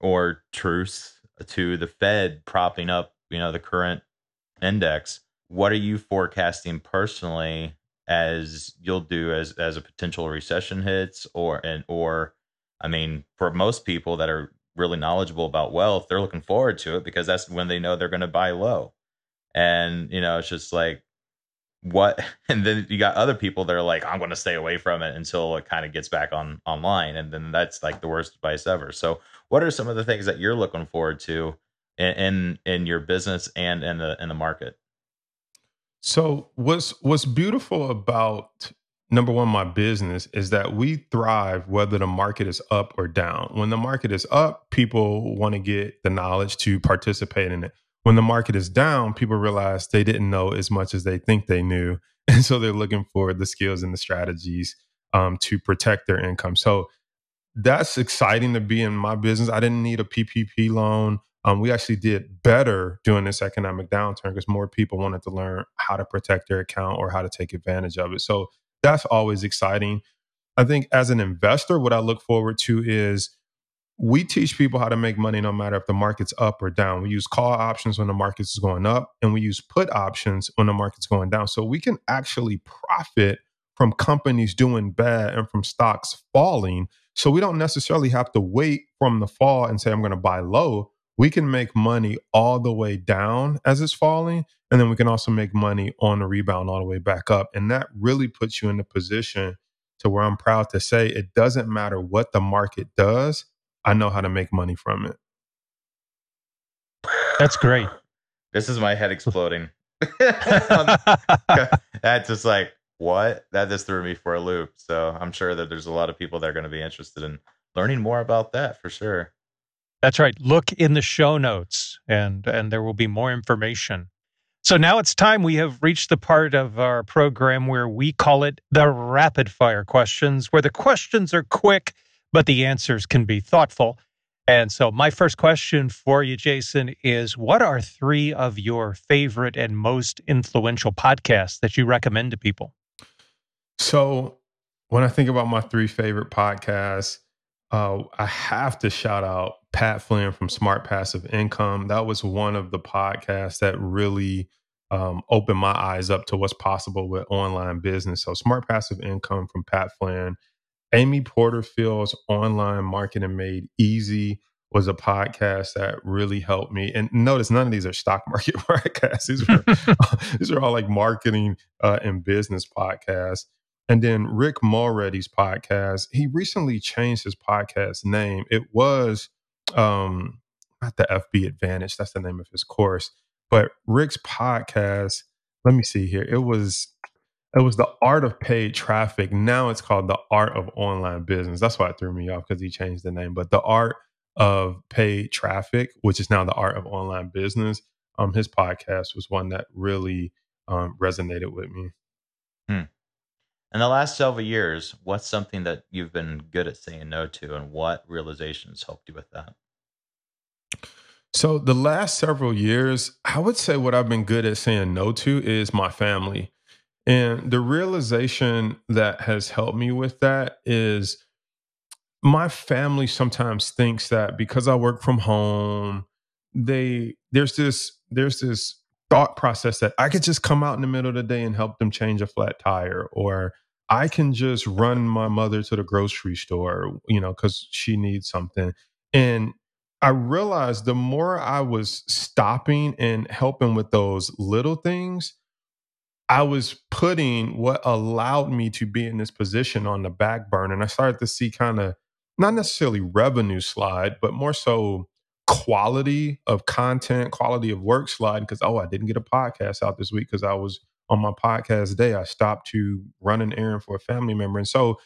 or truths to the Fed propping up, you know, the current index, what are you forecasting personally as you'll do as as a potential recession hits or and or I mean, for most people that are really knowledgeable about wealth, they're looking forward to it because that's when they know they're going to buy low. And, you know, it's just like what [laughs] and then you got other people that are like i'm going to stay away from it until it kind of gets back on online and then that's like the worst advice ever. So what are some of the things that you're looking forward to in in, in your business and in the in the market? So what's what's beautiful about number one my business is that we thrive whether the market is up or down. When the market is up people want to get the knowledge to participate in it when the market is down, people realize they didn't know as much as they think they knew. [laughs] And so they're looking for the skills and the strategies um, to protect their income. So that's exciting to be in my business. I didn't need a PPP loan. Um, we actually did better during this economic downturn because more people wanted to learn how to protect their account or how to take advantage of it. So that's always exciting. I think as an investor, what I look forward to is we teach people how to make money no matter if the market's up or down. We use call options when the market's going up, and we use put options when the market's going down. So we can actually profit from companies doing bad and from stocks falling. So we don't necessarily have to wait from the fall and say, I'm going to buy low. We can make money all the way down as it's falling. And then we can also make money on the rebound all the way back up. And that really puts you in a position to where I'm proud to say it doesn't matter what the market does I know how to make money from it. That's great. This is my head exploding. [laughs] [laughs] That's just like, what? That just threw me for a loop. So I'm sure that there's a lot of people that are going to be interested in learning more about that for sure. That's right. Look in the show notes and and there will be more information. So now it's time we have reached the part of our program where we call it the rapid fire questions where the questions are quick but the answers can be thoughtful. And so, my first question for you, Jason, is what are three of your favorite and most influential podcasts that you recommend to people? So, when I think about my three favorite podcasts, uh, I have to shout out Pat Flynn from Smart Passive Income. That was one of the podcasts that really um, opened my eyes up to what's possible with online business. So, Smart Passive Income from Pat Flynn Amy Porterfield's Online Marketing Made Easy was a podcast that really helped me. And notice none of these are stock [laughs] market podcasts. These are [laughs] [laughs] these are all like marketing uh, and business podcasts. And then Rick Mulready's podcast. He recently changed his podcast name. It was um, not the FB Advantage. That's the name of his course. But Rick's podcast. Let me see here. It was it was the art of paid traffic. Now it's called the art of online business. That's why it threw me off because he changed the name. But the art of paid traffic, which is now the art of online business, um, his podcast was one that really um, resonated with me. Hmm. In the last several years, what's something that you've been good at saying no to, and what realizations helped you with that? So, the last several years, I would say what I've been good at saying no to is my family. And the realization that has helped me with that is my family sometimes thinks that because I work from home, they there's this there's this thought process that I could just come out in the middle of the day and help them change a flat tire or I can just run my mother to the grocery store, you know, cuz she needs something. And I realized the more I was stopping and helping with those little things, I was putting what allowed me to be in this position on the back burner. And I started to see kind of not necessarily revenue slide, but more so quality of content, quality of work slide. Because, oh, I didn't get a podcast out this week because I was on my podcast day. I stopped to run an errand for a family member. And so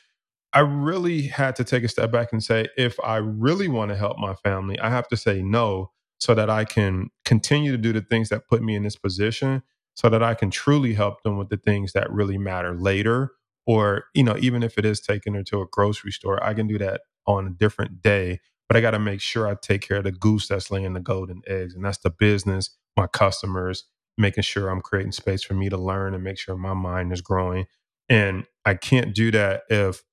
I really had to take a step back and say, if I really want to help my family, I have to say no so that I can continue to do the things that put me in this position so that I can truly help them with the things that really matter later. Or, you know, even if it is taking her to a grocery store, I can do that on a different day. But I got to make sure I take care of the goose that's laying the golden eggs. And that's the business, my customers, making sure I'm creating space for me to learn and make sure my mind is growing. And I can't do that if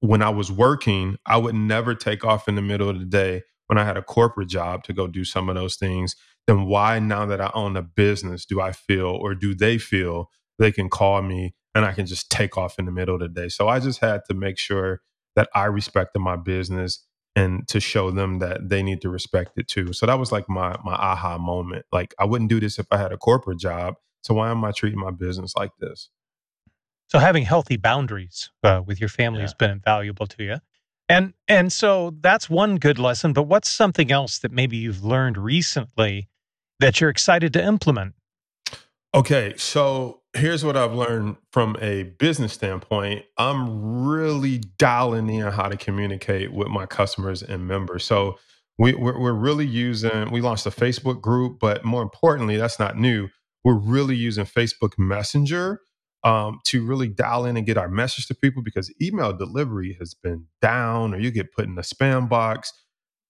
when I was working, I would never take off in the middle of the day when I had a corporate job to go do some of those things. Then why now that I own a business do I feel or do they feel they can call me and I can just take off in the middle of the day? So I just had to make sure that I respected my business and to show them that they need to respect it too. So that was like my my aha moment. Like I wouldn't do this if I had a corporate job. So why am I treating my business like this? So having healthy boundaries uh, with your family Yeah. has been invaluable to you. And and so that's one good lesson, but what's something else that maybe you've learned recently that you're excited to implement? Okay, so here's what I've learned from a business standpoint. I'm really dialing in how to communicate with my customers and members. So we, we're, we're really using, we launched a Facebook group, but more importantly, that's not new. We're really using Facebook Messenger um, to really dial in and get our message to people because email delivery has been down or you get put in the spam box.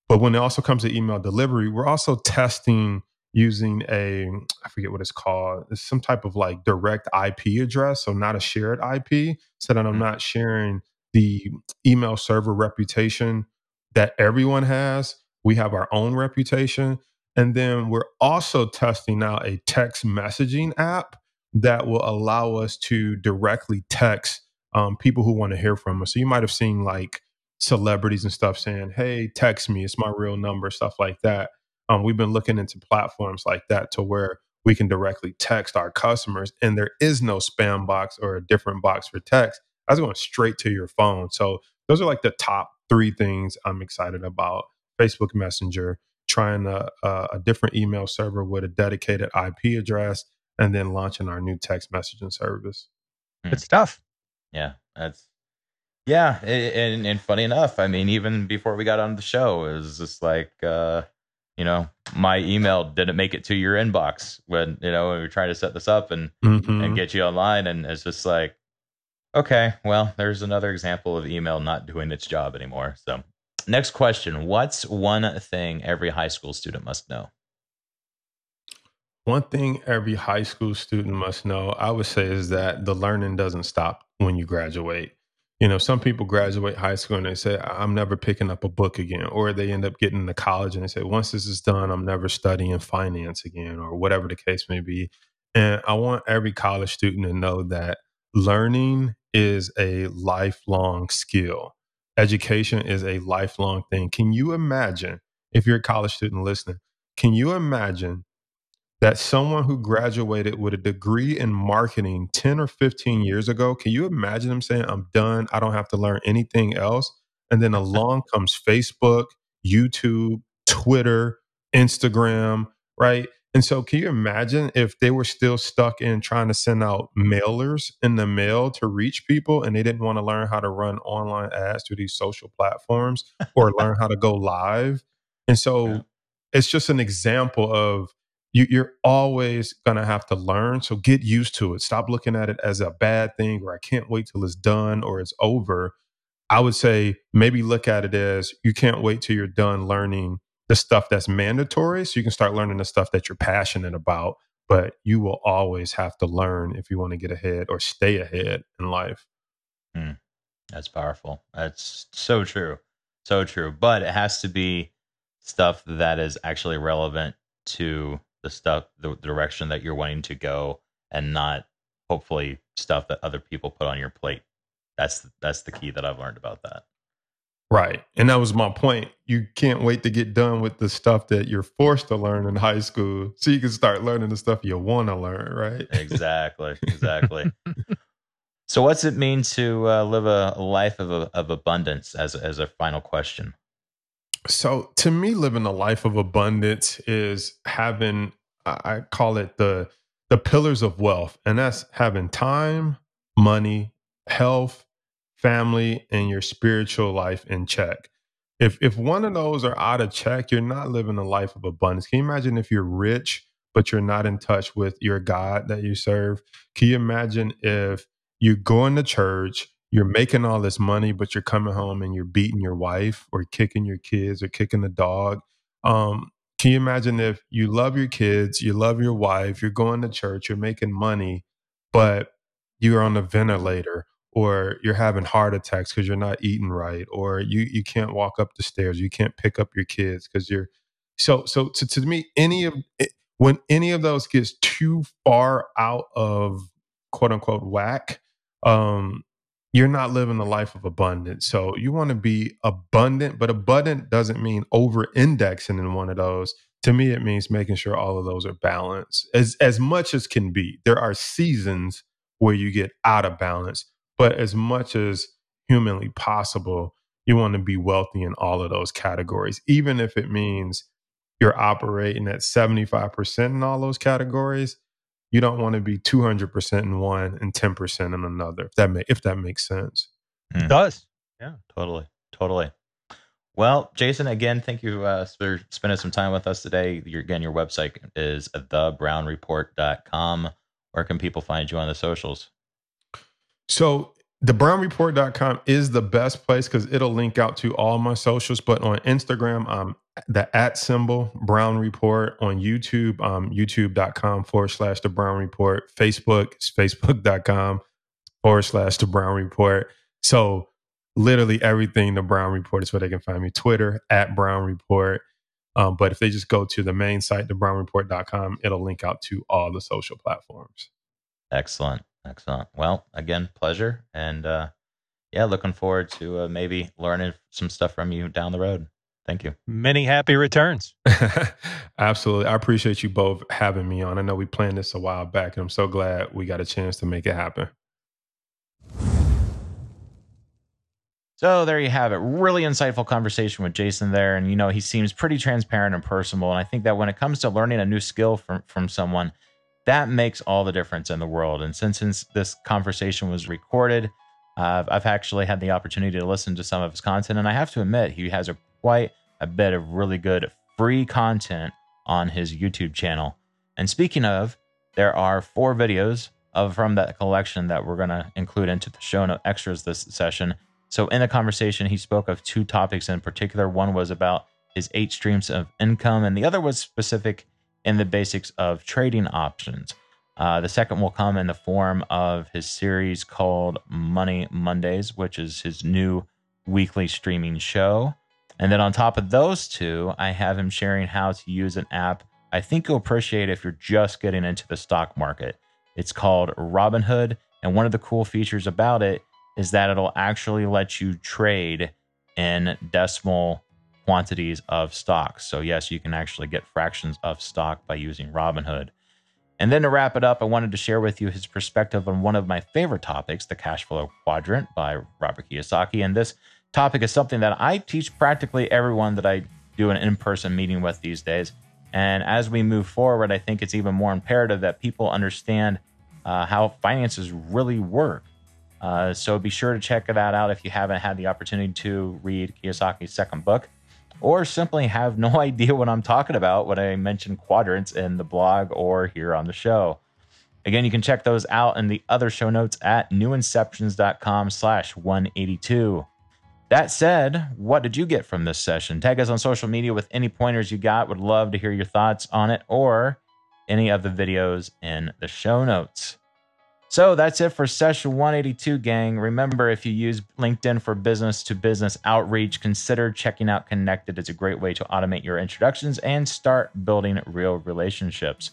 But when it also comes to email delivery, we're also testing using a I forget what it's called. It's some type of like direct IP address, so not a shared IP, so that I'm not sharing the email server reputation that everyone has. We have our own reputation. And then we're also testing out a text messaging app that will allow us to directly text um, people who want to hear from us. So you might have seen like celebrities and stuff saying, Hey, text me, it's my real number, stuff like that. Um, we've been looking into platforms like that to where we can directly text our customers and there is no spam box or a different box for text. That's going straight to your phone. So those are like the top three things I'm excited about. Facebook Messenger, trying a, a, a different email server with a dedicated IP address, and then launching our new text messaging service. Good stuff. Yeah, that's yeah, and and funny enough, I mean, even before we got on the show, it was just like uh, you know, my email didn't make it to your inbox when you know when we were trying to set this up and Mhm. and get you online, and it's just like, okay, well, there's another example of email not doing its job anymore. So, next question: What's one thing every high school student must know? One thing every high school student must know, I would say, is that the learning doesn't stop when you graduate. You know, some people graduate high school and they say, I'm never picking up a book again. Or they end up getting to college and they say, once this is done, I'm never studying finance again, or whatever the case may be. And I want every college student to know that learning is a lifelong skill. Education is a lifelong thing. Can you imagine, if you're a college student listening, can you imagine that someone who graduated with a degree in marketing 10 or 15 years ago, can you imagine them saying, I'm done, I don't have to learn anything else? And then [laughs] along comes Facebook, YouTube, Twitter, Instagram, right? And so, can you imagine if they were still stuck in trying to send out mailers in the mail to reach people and they didn't want to learn how to run online ads through these social platforms or learn how to go live? And so, Yeah. it's just an example of you, you're always going to have to learn. So get used to it. Stop looking at it as a bad thing or I can't wait till it's done or it's over. I would say maybe look at it as you can't wait till you're done learning the stuff that's mandatory so you can start learning the stuff that you're passionate about. But you will always have to learn if you want to get ahead or stay ahead in life. Hmm. That's powerful. That's so true. So true. But it has to be stuff that is actually relevant to the stuff, the direction that you're wanting to go, and not hopefully stuff that other people put on your plate. That's that's the key that I've learned about that. Right. And that was my point. You can't wait to get done with the stuff that you're forced to learn in high school so you can start learning the stuff you want to learn, right? Exactly. Exactly. [laughs] so, what's it mean to uh, live a life of of abundance? As as a final question. So to me, living a life of abundance is having I call it the the pillars of wealth, and that's having time, money, health, family and your spiritual life in check. If if one of those are out of check, you're not living a life of abundance. Can you imagine if you're rich but you're not in touch with your God that you serve? Can you imagine if you're going to church, you're making all this money, but you're coming home and you're beating your wife or kicking your kids or kicking the dog? Um, can you imagine if you love your kids, you love your wife, you're going to church, you're making money, but you're on a ventilator or you're having heart attacks because you're not eating right or you you can't walk up the stairs you can't pick up your kids because you're so so to, to me any of it, when any of those gets too far out of quote unquote whack um you're not living a life of abundance so you want to be abundant but abundant doesn't mean over indexing in one of those to me it means making sure all of those are balanced as as much as can be there are seasons where you get out of balance but as much as humanly possible, you want to be wealthy in all of those categories, even if it means you're operating at 75% in all those categories. You don't want to be 200% in one and 10% in another. If that may, if that makes sense. Hmm. It does. Yeah, totally. Totally. Well, Jason, again, thank you uh, for spending some time with us today. Your, again, your website is thebrownreport.com. Where can people find you on the socials? So thebrownreport.com is the best place because it'll link out to all my socials. But on Instagram, I'm the at symbol Brown Report. On YouTube, um, youtube.com forward slash the Brown Report. Facebook is facebook.com forward slash the Brown Report. So literally everything the Brown Report is where they can find me. Twitter at Brown Report. Um, but if they just go to the main site, thebrownreport.com, it'll link out to all the social platforms. Excellent. Excellent. Well, again, pleasure. And uh, yeah, looking forward to uh, maybe learning some stuff from you down the road. Thank you. Many happy returns. [laughs] Absolutely. I appreciate you both having me on. I know we planned this a while back, and I'm so glad we got a chance to make it happen. So there you have it. Really insightful conversation with Jason there. And, you know, he seems pretty transparent and personable. And I think that when it comes to learning a new skill from, from someone, that makes all the difference in the world. And since, since this conversation was recorded, uh, I've actually had the opportunity to listen to some of his content, and I have to admit he has a quite a bit of really good free content on his YouTube channel. And speaking of, there are four videos of from that collection that we're going to include into the show note extras this session. So in the conversation, he spoke of two topics in particular. One was about his eight streams of income, and the other was specific in the basics of trading options. Uh, the second will come in the form of his series called Money Mondays, which is his new weekly streaming show. And then on top of those two, I have him sharing how to use an app I think you'll appreciate if you're just getting into the stock market. It's called Robinhood. And one of the cool features about it is that it'll actually let you trade in decimal quantities of stocks. So, yes, you can actually get fractions of stock by using Robinhood. And then to wrap it up, I wanted to share with you his perspective on one of my favorite topics, the cash flow quadrant by Robert Kiyosaki. And this topic is something that I teach practically everyone that I do an in person meeting with these days. And as we move forward, I think it's even more imperative that people understand uh, how finances really work. Uh, so be sure to check that out if you haven't had the opportunity to read Kiyosaki's second book or simply have no [laughs] idea what I'm talking about when I mention quadrants in the blog or here on the show. Again, you can check those out in the other show notes at newinceptions.com slash 182. That said, what did you get from this session? Tag us on social media with any pointers you got. Would love to hear your thoughts on it or any of the videos in the show notes. So that's it for session 182, gang. Remember, if you use LinkedIn for business to business outreach, consider checking out Kennected. It's a great way to automate your introductions and start building real relationships.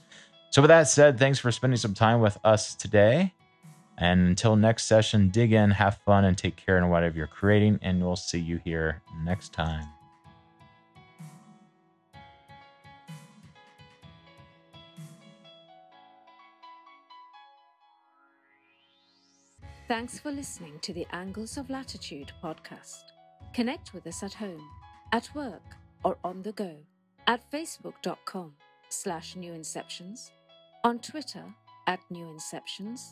So, with that said, thanks for spending some time with us today. And until next session, dig in, have fun, and take care in whatever you're creating. And we'll see you here next time. Thanks for listening to the Angles of Latitude podcast. Connect with us at home, at work, or on the go at facebook.com slash newinceptions, on Twitter at newinceptions,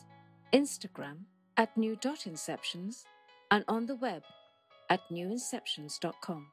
Instagram at new.inceptions, and on the web at newinceptions.com.